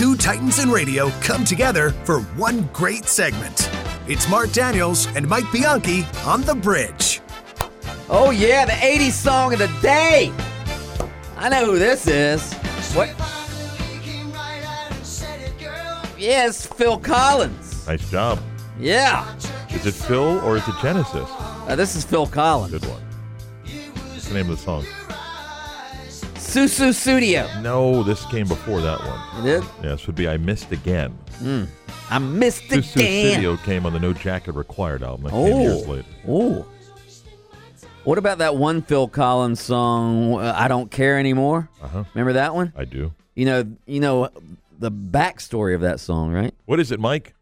Two Titans in radio come together for one great segment. It's Marc Daniels and Mike Bianchi on the bridge. Oh yeah, the 80s song of the day. I know who this is. What? Yes, Phil Collins. Nice job. Yeah. Is it Phil or is it Genesis? Uh, this is Phil Collins. Good one. What's the name of the song? Sussudio. No, this came before that one. It did? Yeah, this would be I Missed Again. I missed Susu again. Studio came on the No Jacket Required album that came years Oh. later. Oh. What about that one Phil Collins song, I Don't Care Anymore? Uh-huh. Remember that one? I do. You know, you know the backstory of that song, right? What is it, Mike?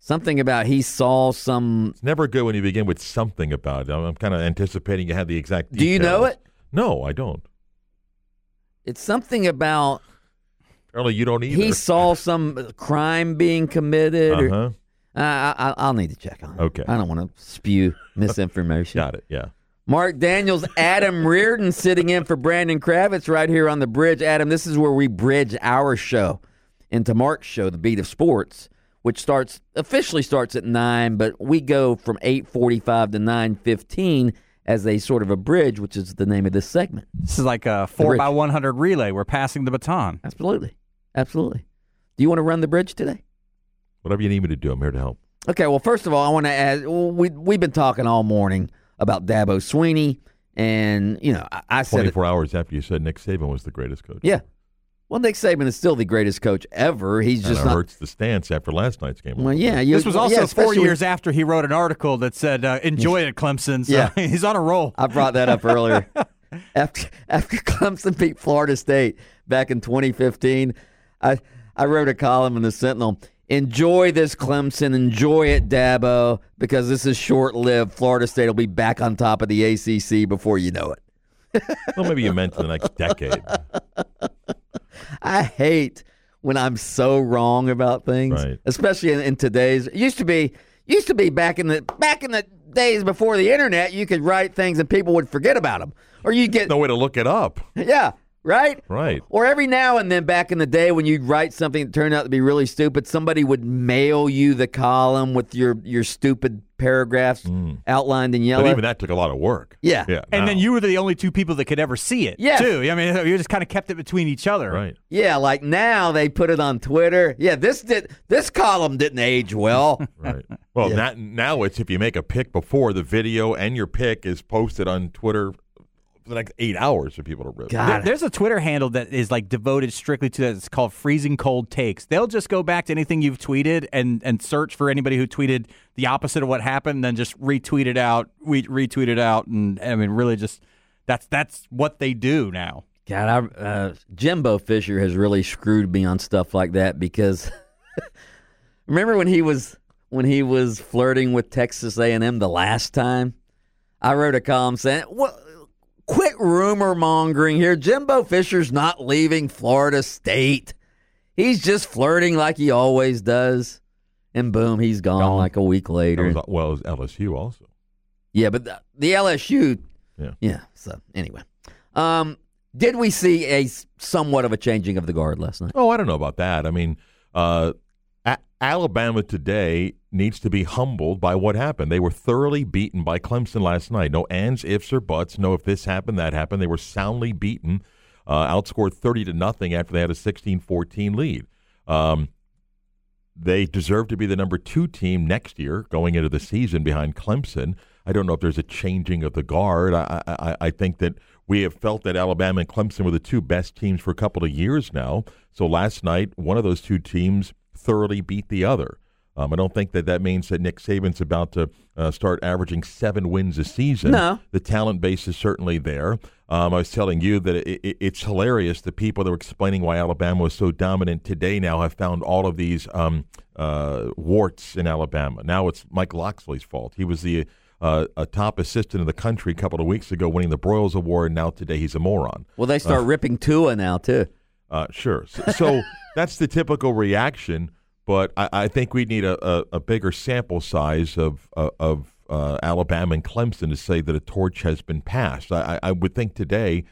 Something about he saw some. It's never good when you begin with something about it. I'm, I'm kind of anticipating you have the exact Do you know it? No, I don't. It's something about Apparently, you don't either. he saw some crime being committed. Uh-huh. uh, I, I, I'll need to check on it. Okay. I don't want to spew misinformation. Got it. Yeah. Marc Daniels, Adam Reardon sitting in for Brandon Kravitz right here on the bridge. Adam, this is where we bridge our show into Marc's show, The Beat of Sports, which starts officially starts at nine, but we go from eight forty-five to nine fifteen as a sort of a bridge, which is the name of this segment. This is like a four by one hundred relay. We're passing the baton. Absolutely, absolutely. Do you want to run the bridge today? Whatever you need me to do, I'm here to help. Okay, well, first of all, I want to add we we've been talking all morning about Dabo Swinney, and you know, I, I said it, 24 hours after you said Nick Saban was the greatest coach. yeah. Well, Nick Saban is still the greatest coach ever. He's And just not. hurts the stance after last night's game. Well, yeah, you, This was also yeah, four especially- years after he wrote an article that said uh, "Enjoy it, Clemson." So Yeah. he's on a roll. I brought that up earlier. after after Clemson beat Florida State back in 2015, I I wrote a column in the Sentinel. Enjoy this Clemson, enjoy it, Dabo, because this is short lived. Florida State will be back on top of the ACC before you know it. Well, maybe you meant in the next decade. I hate when I'm so wrong about things, Right. especially in, in today's. It used to be used to be back in the back in the days before the internet. You could write things and people would forget about them, or you get No way to look it up. yeah right Right. Or every now and then, back in the day, when you'd write something that turned out to be really stupid, somebody would mail you the column with your your stupid paragraphs outlined in yellow. Mm. But even that took a lot of work. Yeah. Yeah. And then you were the only two people that could ever see it. Yes. Too. I mean, you just kind of kept it between each other. Right. yeah, like now they put it on Twitter. Yeah, this did this column didn't age well. Right. Well, Yeah. not, now it's if you make a pick before the video and your pick is posted on Twitter for the next eight hours for people to read. God. There- There's a Twitter handle that is like devoted strictly to that. It's called Freezing Cold Takes. They'll just go back to anything you've tweeted and and search for anybody who tweeted the opposite of what happened, and then just retweet it out, we retweet it out, and I mean, really, just that's that's what they do now. God, I, uh, Jimbo Fisher has really screwed me on stuff like that because remember when he was when he was flirting with Texas A&M the last time? I wrote a column saying, "Well, quit rumor mongering here. Jimbo Fisher's not leaving Florida State. He's just flirting like he always does." And boom, he's gone, Gone. like a week later. was, well, as LSU also. Yeah, but the, the LSU. Yeah. Yeah. So anyway, um, did we see a somewhat of a changing of the guard last night? Oh, I don't know about that. I mean, uh, Alabama today needs to be humbled by what happened. They were thoroughly beaten by Clemson last night. No ands, ifs, or buts. No, if this happened, that happened. They were soundly beaten, uh, outscored 30 to nothing after they had a 16 14 lead. Um, they deserve to be the number two team next year going into the season behind Clemson. I don't know if there's a changing of the guard. I, I, I think that we have felt that Alabama and Clemson were the two best teams for a couple of years now. So last night, one of those two teams thoroughly beat the other. Um, I don't think that that means that Nick Saban's about to uh, start averaging seven wins a season. No. The talent base is certainly there. Um, I was telling you that it, it, it's hilarious. The people that were explaining why Alabama was so dominant today now have found all of these um, uh, warts in Alabama. Now it's Mike Locksley's fault. He was the uh, a top assistant in the country a couple of weeks ago, winning the Broyles Award. And now today he's a moron. Well, they start ripping Tua now too. Uh, sure. So, so that's the typical reaction, but I, I think we need a, a, a, bigger sample size of uh, of uh, Alabama and Clemson to say that a torch has been passed. I, I would think today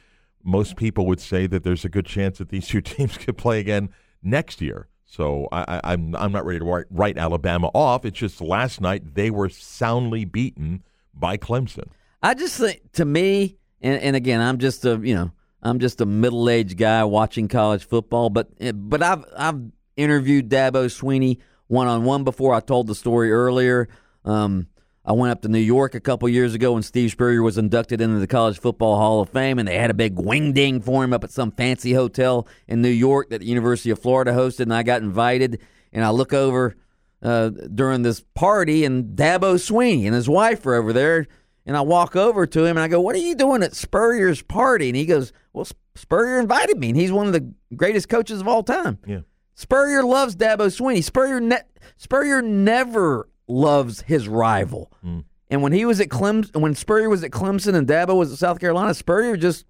most people would say that there's a good chance that these two teams could play again next year. So I, I'm I'm not ready to write, write Alabama off. It's just last night they were soundly beaten by Clemson. I just think to me, and, and again, I'm just a you know I'm just a middle aged guy watching college football, but but I've I've interviewed Dabo Swinney one on one before. I told the story earlier. Um, I went up to New York a couple years ago when Steve Spurrier was inducted into the College Football Hall of Fame, and they had a big wing ding for him up at some fancy hotel in New York that the University of Florida hosted, and I got invited. And I look over uh, during this party, and Dabo Swinney and his wife are over there. And I walk over to him and I go, What are you doing at Spurrier's party? And he goes, Well, Spurrier invited me, and he's one of the greatest coaches of all time. Yeah. Spurrier loves Dabo Swinney. Spurrier, ne- Spurrier never loves his rival. Mm. And when he was at Clemson, when Spurrier was at Clemson and Dabo was at South Carolina, Spurrier just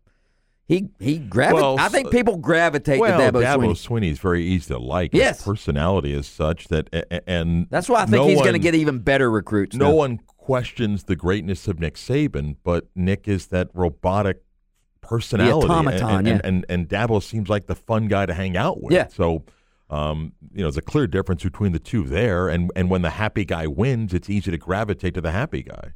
he he gravitated. Well, I think people gravitate well, to Dabo, Dabo Swinney. Swinney is very easy to like. Yes, His personality is such that, and that's why I think no he's going to get even better recruits. No one questions the greatness of Nick Saban, but Nick is that robotic personality, the automaton, and, yeah. and, and and Dabo seems like the fun guy to hang out with. Yeah. So um, you know, there's a clear difference between the two there, and and when the happy guy wins, it's easy to gravitate to the happy guy.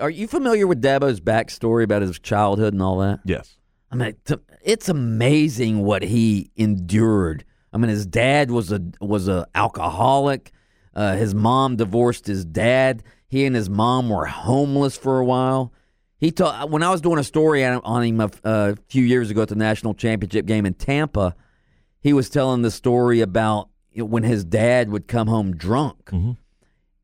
Are you familiar with Dabo's backstory about his childhood and all that? Yes. I mean, it's amazing what he endured. I mean, his dad was a was a alcoholic. Uh, his mom divorced his dad. He and his mom were homeless for a while. He told when I was doing a story on him a, a few years ago at the national championship game in Tampa he was telling the story about when his dad would come home drunk mm-hmm.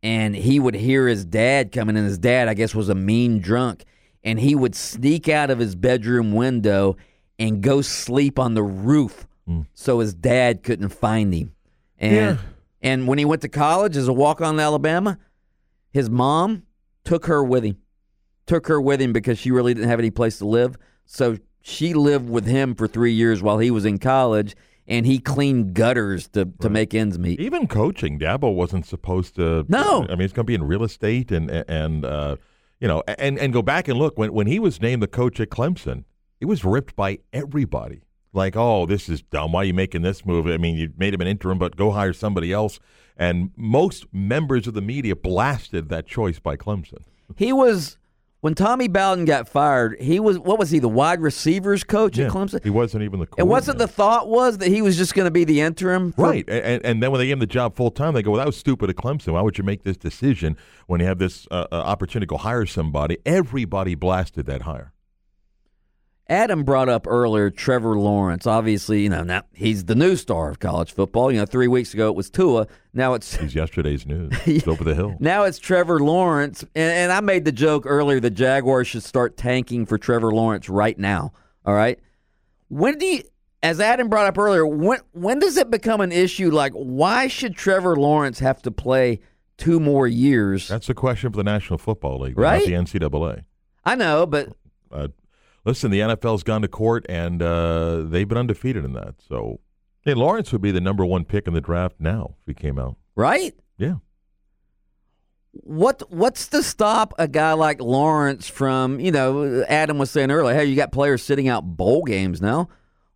and he would hear his dad coming and his dad i guess was a mean drunk and he would sneak out of his bedroom window and go sleep on the roof mm. so his dad couldn't find him and yeah. and when he went to college as a walk-on to alabama his mom took her with him took her with him because she really didn't have any place to live so she lived with him for three years while he was in college and he cleaned gutters to, to right. make ends meet. Even coaching, Dabo wasn't supposed to. No, I mean he's going to be in real estate and and uh, you know and and go back and look when when he was named the coach at Clemson, it was ripped by everybody. Like, oh, this is dumb. Why are you making this move? I mean, you made him an interim, but go hire somebody else. And most members of the media blasted that choice by Clemson. He was when Tommy Bowden got fired, he was what was he the wide receivers coach yeah, at Clemson? He wasn't even the. It wasn't the thought was that he was just going to be the interim, for, right? And, and then when they gave him the job full time, they go, "Well, that was stupid at Clemson. Why would you make this decision when you have this uh, uh, opportunity to go hire somebody?" Everybody blasted that hire. Adam brought up earlier Trevor Lawrence. Obviously, you know now he's the new star of college football. You know, three weeks ago it was Tua. Now it's he's yesterday's news. He's over the hill. Now it's Trevor Lawrence, and, and I made the joke earlier. The Jaguars should start tanking for Trevor Lawrence right now. All right. When do you, as Adam brought up earlier, when when does it become an issue? Like, why should Trevor Lawrence have to play two more years? That's a question for the National Football League, right? Not the NCAA. I know, but uh, listen, the NFL's gone to court and uh, they've been undefeated in that. So, hey, Lawrence would be the number one pick in the draft now if he came out. Right? Yeah. What What's to stop a guy like Lawrence from, you know, Adam was saying earlier, hey, you got players sitting out bowl games now.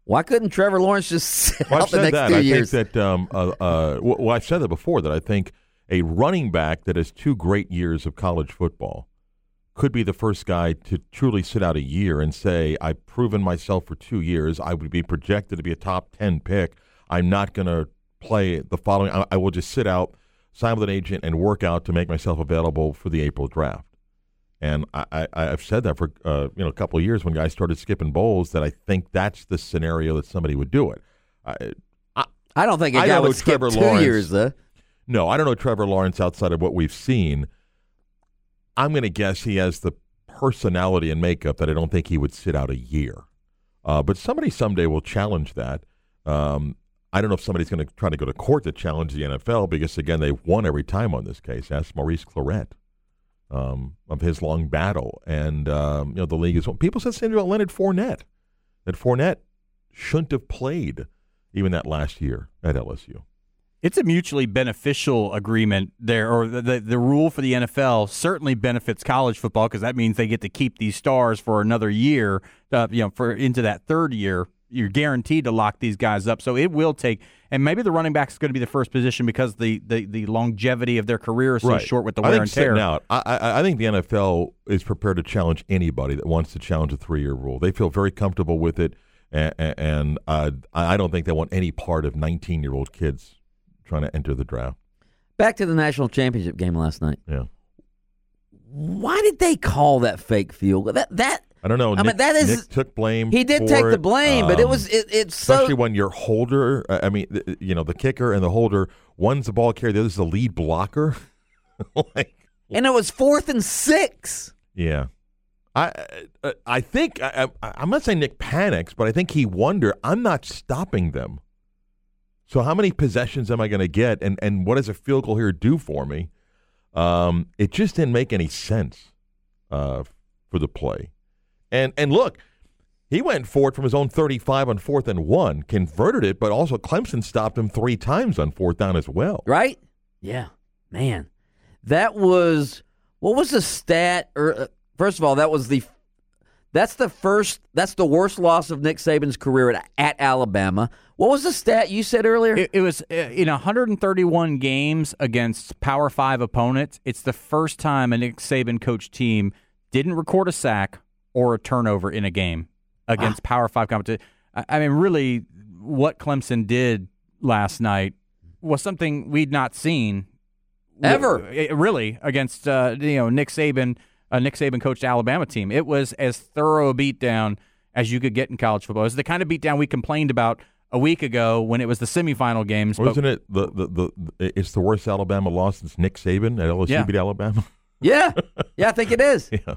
Why couldn't Trevor Lawrence just sit well, out the next that. few I years? think that, um, uh, uh, well, I've said that before, that I think a running back that has two great years of college football could be the first guy to truly sit out a year and say, I've proven myself for two years. I would be projected to be a top 10 pick. I'm not going to play the following. I, I, will just sit out, sign with an agent, and work out to make myself available for the April draft. And I, I, have said that for uh, you know a couple of years when guys started skipping bowls that I think that's the scenario that somebody would do it. I, I don't think a guy would skip Trevor two Lawrence, years though. no, I don't know Trevor Lawrence outside of what we've seen. I'm going to guess he has the personality and makeup that I don't think he would sit out a year. Uh, but somebody someday will challenge that. Um, I don't know if somebody's going to try to go to court to challenge the NFL because, again, they've won every time on this case. Ask Maurice Clarett um, of his long battle. And, um, you know, the league is. People said about Leonard Fournette, that Fournette shouldn't have played even that last year at LSU. It's a mutually beneficial agreement there, or the, the, the rule for the NFL certainly benefits college football because that means they get to keep these stars for another year, uh, you know, for into that third year. You're guaranteed to lock these guys up, so it will take. And maybe the running back is going to be the first position because the, the, the longevity of their career is so Right. short with the I wear think and tear. out. I, I, I think the NFL is prepared to challenge anybody that wants to challenge a three-year rule. They feel very comfortable with it, and, and uh, I don't think they want any part of 19-year-old kids trying to enter the draft. Back to the national championship game last night. Yeah, Why did they call that fake field goal? That that I don't know. I Nick, mean, that is- Nick took blame. he did take the it, blame, but it um, was it, it's so especially when your holder. I mean, you know, the kicker and the holder. One's the ball carrier, the other's the lead blocker. like, and it was fourth and six. Yeah, I I think I, I, I'm not saying Nick panics, but I think he wonder. I'm not stopping them. So how many possessions am I going to get, and and what does a field goal here do for me? Um, it just didn't make any sense uh, for the play, and and look. He went for it from his own 35 on fourth and one, converted it, but also Clemson stopped him three times on fourth down as well. right? Yeah, man, that was what was the stat? Or uh, first of all, that was the that's the first that's the worst loss of Nick Saban's career at, at Alabama. What was the stat you said earlier? It, it was uh, in 131 games against Power Five opponents. It's the first time a Nick Saban coach team didn't record a sack or a turnover in a game against Power Five competition. I, I mean, really, what Clemson did last night was something we'd not seen Ever. uh, really against uh, you know Nick Saban, a Nick Saban coached Alabama team. It was as thorough a beatdown as you could get in college football. It was the kind of beatdown we complained about a week ago when it was the semifinal games. Wasn't it the, the, the, the it's the worst Alabama loss since Nick Saban at LSU Yeah. beat Alabama? yeah, yeah, I think it is. yeah.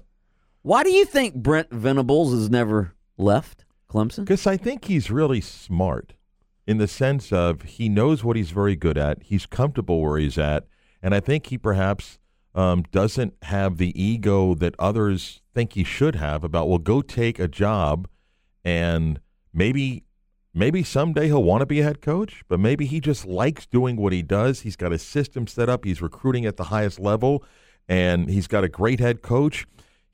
Why do you think Brent Venables has never left Clemson? Because I think he's really smart in the sense of he knows what he's very good at. He's comfortable where he's at. And I think he perhaps um, doesn't have the ego that others think he should have about, well, go take a job and maybe. Maybe someday he'll want to be a head coach, but maybe he just likes doing what he does. He's got a system set up. He's recruiting at the highest level, and he's got a great head coach.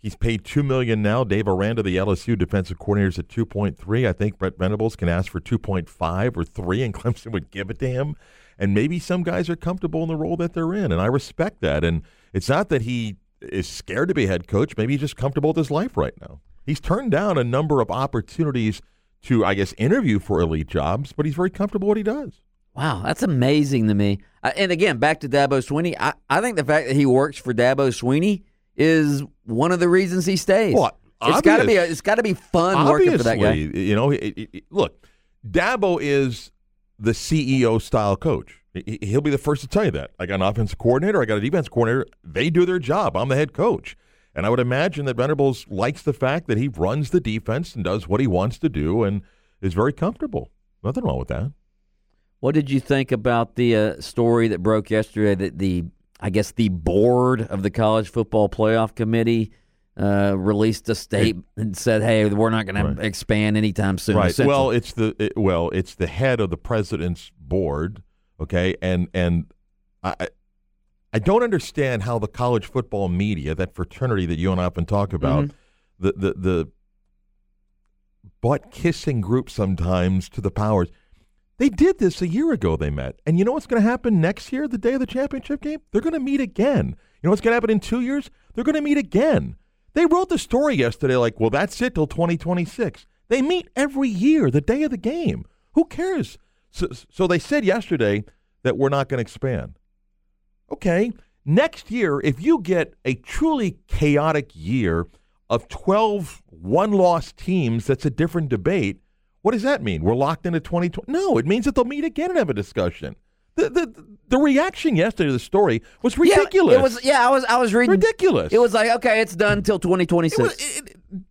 He's paid two million now. Dave Aranda, the LSU defensive coordinator, is at two point three. I think Brent Venables can ask for two point five or three, and Clemson would give it to him. And maybe some guys are comfortable in the role that they're in, and I respect that. And it's not that he is scared to be head coach. Maybe he's just comfortable with his life right now. He's turned down a number of opportunities to, I guess, interview for elite jobs, but he's very comfortable what he does. Wow, that's amazing to me. Uh, and again, back to Dabo Swinney. I, I think the fact that he works for Dabo Swinney is one of the reasons he stays. Well, it's got to be. A, it's got to be fun working for that guy. Obviously, you know, it, it- look, Dabo is the CEO style coach. He- He'll be the first to tell you that. I got an offensive coordinator, I got a defense coordinator. They do their job. I'm the head coach. And I would imagine that Venables likes the fact that he runs the defense and does what he wants to do and is very comfortable. Nothing wrong with that. What did you think about the uh, story that broke yesterday that the I guess the board of the college football playoff committee uh, released a statement and said, "Hey, we're not going Right. to expand anytime soon." Right. Well, it's the it, well, it's the head of the president's board. Okay, and and I I- don't understand how the college football media, that fraternity that you and I often talk about, mm-hmm. the the the butt kissing group sometimes to the powers. They did this a year ago. They met, and you know what's going to happen next year, the day of the championship game? They're going to meet again. You know what's going to happen in two years? They're going to meet again. They wrote the story yesterday, like, well, that's it till 2026. They meet every year, the day of the game. Who cares? So, so they said yesterday that we're not going to expand. Okay, next year, if you get a truly chaotic year of 12 one loss teams, that's a different debate. What does that mean? We're locked into 2020? No, it means that they'll meet again and have a discussion. The, the the reaction yesterday to the story was Yeah, ridiculous. it was. Yeah, I was. I was reading. ridiculous. It was like, okay, it's done 2026. was- it- it-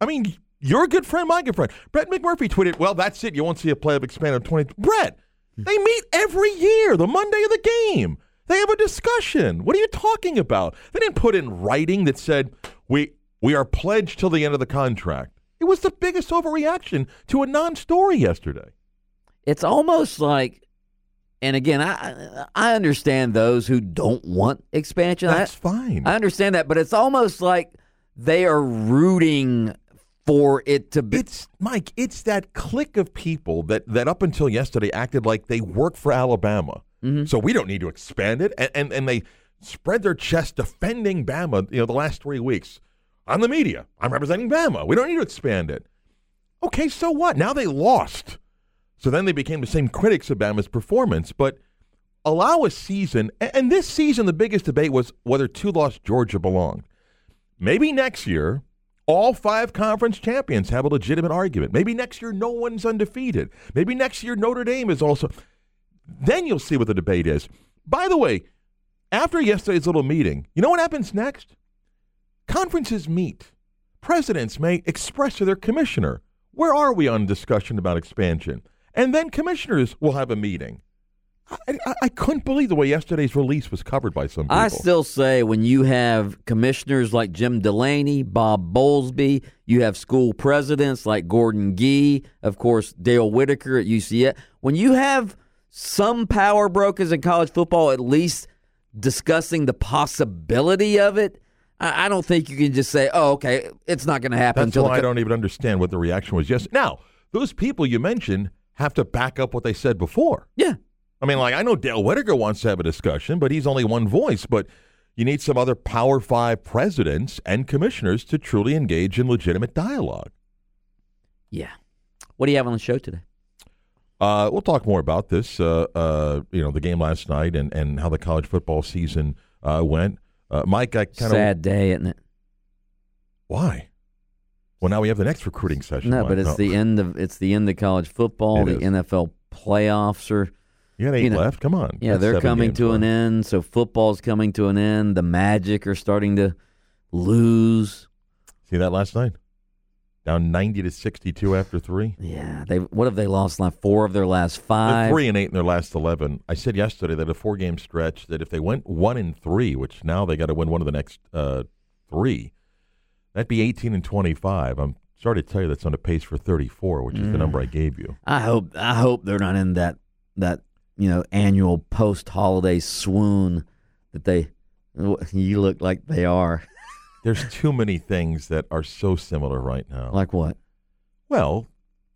I mean, you're good friend, my good friend. Brett McMurphy tweeted, "Well, that's it. You won't see a play of expanded 20." Brett, they meet every year, the Monday of the game. They have a discussion. What are you talking about? They didn't put in writing that said we we are pledged till the end of the contract. It was the biggest overreaction to a non-story yesterday. it's almost like, and again, I I understand those who don't want expansion. I- That's fine. I understand that, but it's almost like they are rooting for it to be. It's Mike. It's that clique of people that that up until yesterday acted like they work for Alabama. Mm-hmm. So we don't need to expand it, and, and and they spread their chest defending Bama. You know, the last three weeks. I'm the media. I'm representing Bama. We don't need to expand it. Okay, so what? Now they lost. So then they became the same critics of Bama's performance. But allow a season, and this season, the biggest debate was whether two lost Georgia belonged. Maybe next year, all five conference champions have a legitimate argument. Maybe next year, no one's undefeated. Maybe next year, Notre Dame is also. Then you'll see what the debate is. By the way, after yesterday's little meeting, you know what happens next? Conferences meet. Presidents may express to their commissioner, where are we on discussion about expansion? And then commissioners will have a meeting. I, I, couldn't believe the way yesterday's release was covered by some people. I still say when you have commissioners like Jim Delaney, Bob Bowlesby, you have school presidents like Gordon Gee, of course, Dale Whittaker at UCF. When you have some power brokers in college football at least discussing the possibility of it, I, I don't think you can just say, "Oh, okay, it's not going to happen." That's until why the I don't even understand what the reaction was. Yes. Now, those people you mentioned have to back up what they said before. Yeah, I mean, like I know Dale Whittaker wants to have a discussion, but he's only one voice. But you need some other Power Five presidents and commissioners to truly engage in legitimate dialogue. yeah. What do you have on the show today? Uh, we'll talk more about this. Uh, uh, you know, the game last night and, and how the college football season uh, went. Uh, Mike, I kind of Sad day, isn't it? why? Well, now we have the next recruiting session. No, Mike. but it's the end of it's the end of college football. It the is. NFL playoffs are you got eight you know, left. Come on. Yeah, That's they're coming to an end. So football's coming to an end. The Magic are starting to lose. See that last night? Down ninety to sixty-two after three. Yeah, they what have they lost? Like four of their last They're five. three and eight in their last eleven. I said yesterday that a four-game stretch that if they went one and three, which now they got to win one of the next uh, three, that'd be eighteen and twenty-five. I'm sorry to tell you that's on a pace for thirty-four, which is the number I gave you. I hope I hope they're not in that that you know annual post holiday swoon that they. You look like they are. There's too many things that are so similar right now. Like what? Well,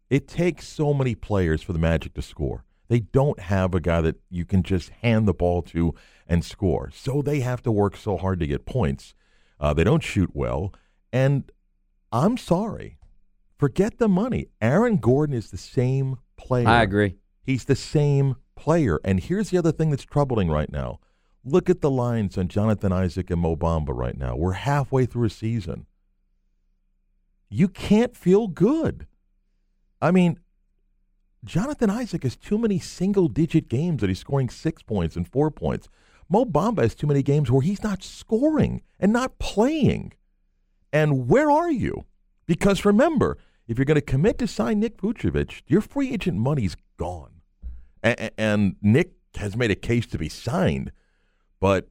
it takes so many players for the Magic to score. They don't have a guy that you can just hand the ball to and score. So they have to work so hard to get points. Uh, they don't shoot well. And I'm sorry. Forget the money. Aaron Gordon is the same player. I agree. He's the same player. And here's the other thing that's troubling right now. Look at the lines on Jonathan Isaac and Mo Bamba right now. We're halfway through a season. You can't feel good. I mean, Jonathan Isaac has too many single digit games that he's scoring six points and four points. Mo Bamba has too many games where he's not scoring and not playing. And where are you? Because remember, if you're going to commit to sign Nick Vucevic, your free agent money's gone. And, and Nick has made a case to be signed, but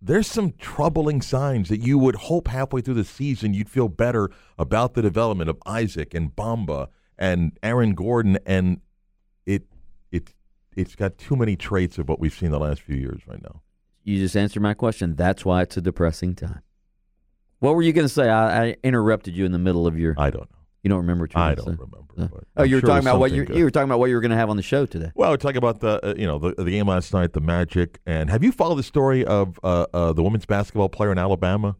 there's some troubling signs that you would hope halfway through the season you'd feel better about the development of Isaac and Bamba and Aaron Gordon, and it it it's got too many traits of what we've seen the last few years right now. You just answered my question. That's why it's a depressing time. What were you going to say? I, I interrupted you in the middle of your. I don't know. You don't remember? Were I don't remember. No. Oh, I'm you were sure talking about what you you were talking about what you were going to have on the show today. Well, we're talking about the uh, you know the, the game last night, the Magic, and have you followed the story of uh, uh, the women's basketball player in Alabama,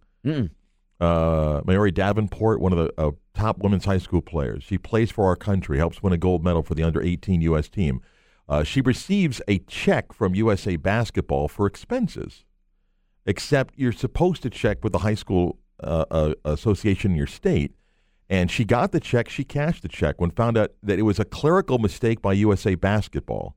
uh, Maori Davenport, one of the uh, top women's high school players. She plays for our country, helps win a gold medal for the under 18 U.S. team. Uh, she receives a check from USA Basketball for expenses, except you're supposed to check with the high school uh, uh, association in your state. And she got the check, she cashed the check when found out that it was a clerical mistake by USA Basketball.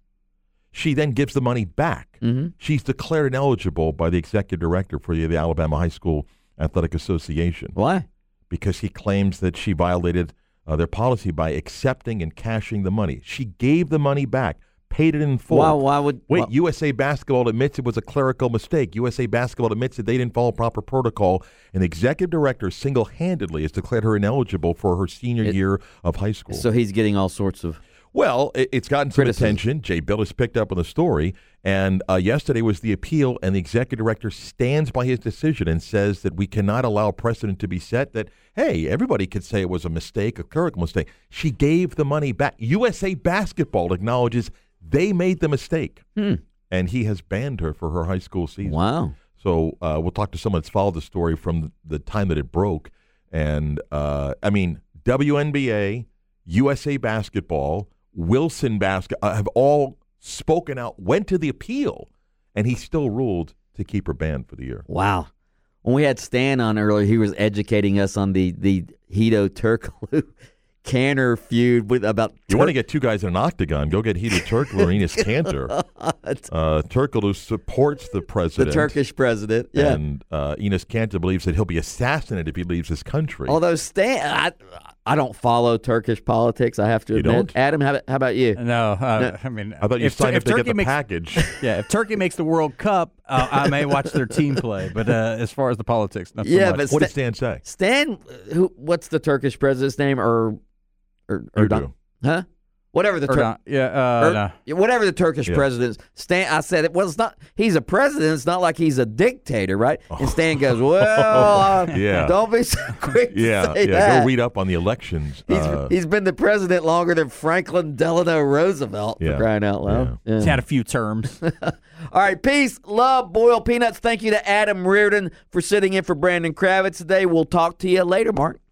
She then gives the money back. Mm-hmm. She's declared ineligible by the executive director for the, the Alabama High School Athletic Association Why? because he claims that she violated uh, their policy by accepting and cashing the money. She gave the money back, paid it in full. Why? Why would? Wait, USA Basketball admits it was a clerical mistake. USA Basketball admits that they didn't follow proper protocol. And the executive director single handedly has declared her ineligible for her senior It- year of high school. so he's getting all sorts of. Well, it, it's gotten some Criticism. attention. Jay Bill Bilas picked up on the story, and uh, yesterday was the appeal, and the executive director stands by his decision and says that we cannot allow precedent to be set that hey, everybody could say it was a mistake, a clerical mistake. She gave the money back. USA Basketball acknowledges they made the mistake, and he has banned her for her high school season. Wow. So uh, we'll talk to someone that's followed the story from the time that it broke. And uh, I mean, WNBA, USA Basketball, Wilson Basket uh, have all spoken out, went to the appeal, and he still ruled to keep her banned for the year. Wow. When we had Stan on earlier, he was educating us on the the Hedo Turkoglu Kanter feud with about. You want to get two guys in an octagon? Go get Hedo Turkoglu or Enes Kanter. Uh, who supports the president, the. Turkish president. Yeah. And uh, Enes Kanter believes that he'll be assassinated if he leaves his country. Although Stan, I, I don't follow Turkish politics. I have to You admit. don't? Adam, how, about- how about you? No, uh, I mean, I thought you if, signed if up to Turkey get the makes, package. Yeah, if Turkey makes the World Cup, uh, I may watch their team play. But uh, as far as the politics, not so Yeah, much. but what did Sta- Stan say? Stan, who? What's the Turkish president's name? Or, or, or You do. huh? Whatever the Tur- Yeah, uh, or- no. whatever the Turkish Yeah. president. Stan, I said it. Well, it's not. He's a president. It's not like he's a dictator, right? And Stan goes, "Well, uh, Yeah. don't be so quick to Yeah, say yeah. that." Go read up on the elections. He's, Uh, he's been the president longer than Franklin Delano Roosevelt, Yeah. for crying out loud. Yeah. He's had a few terms. All right, peace, love, boiled peanuts. Thank you to Adam Reardon for sitting in for Brandon Kravitz today. We'll talk to you later, Marc.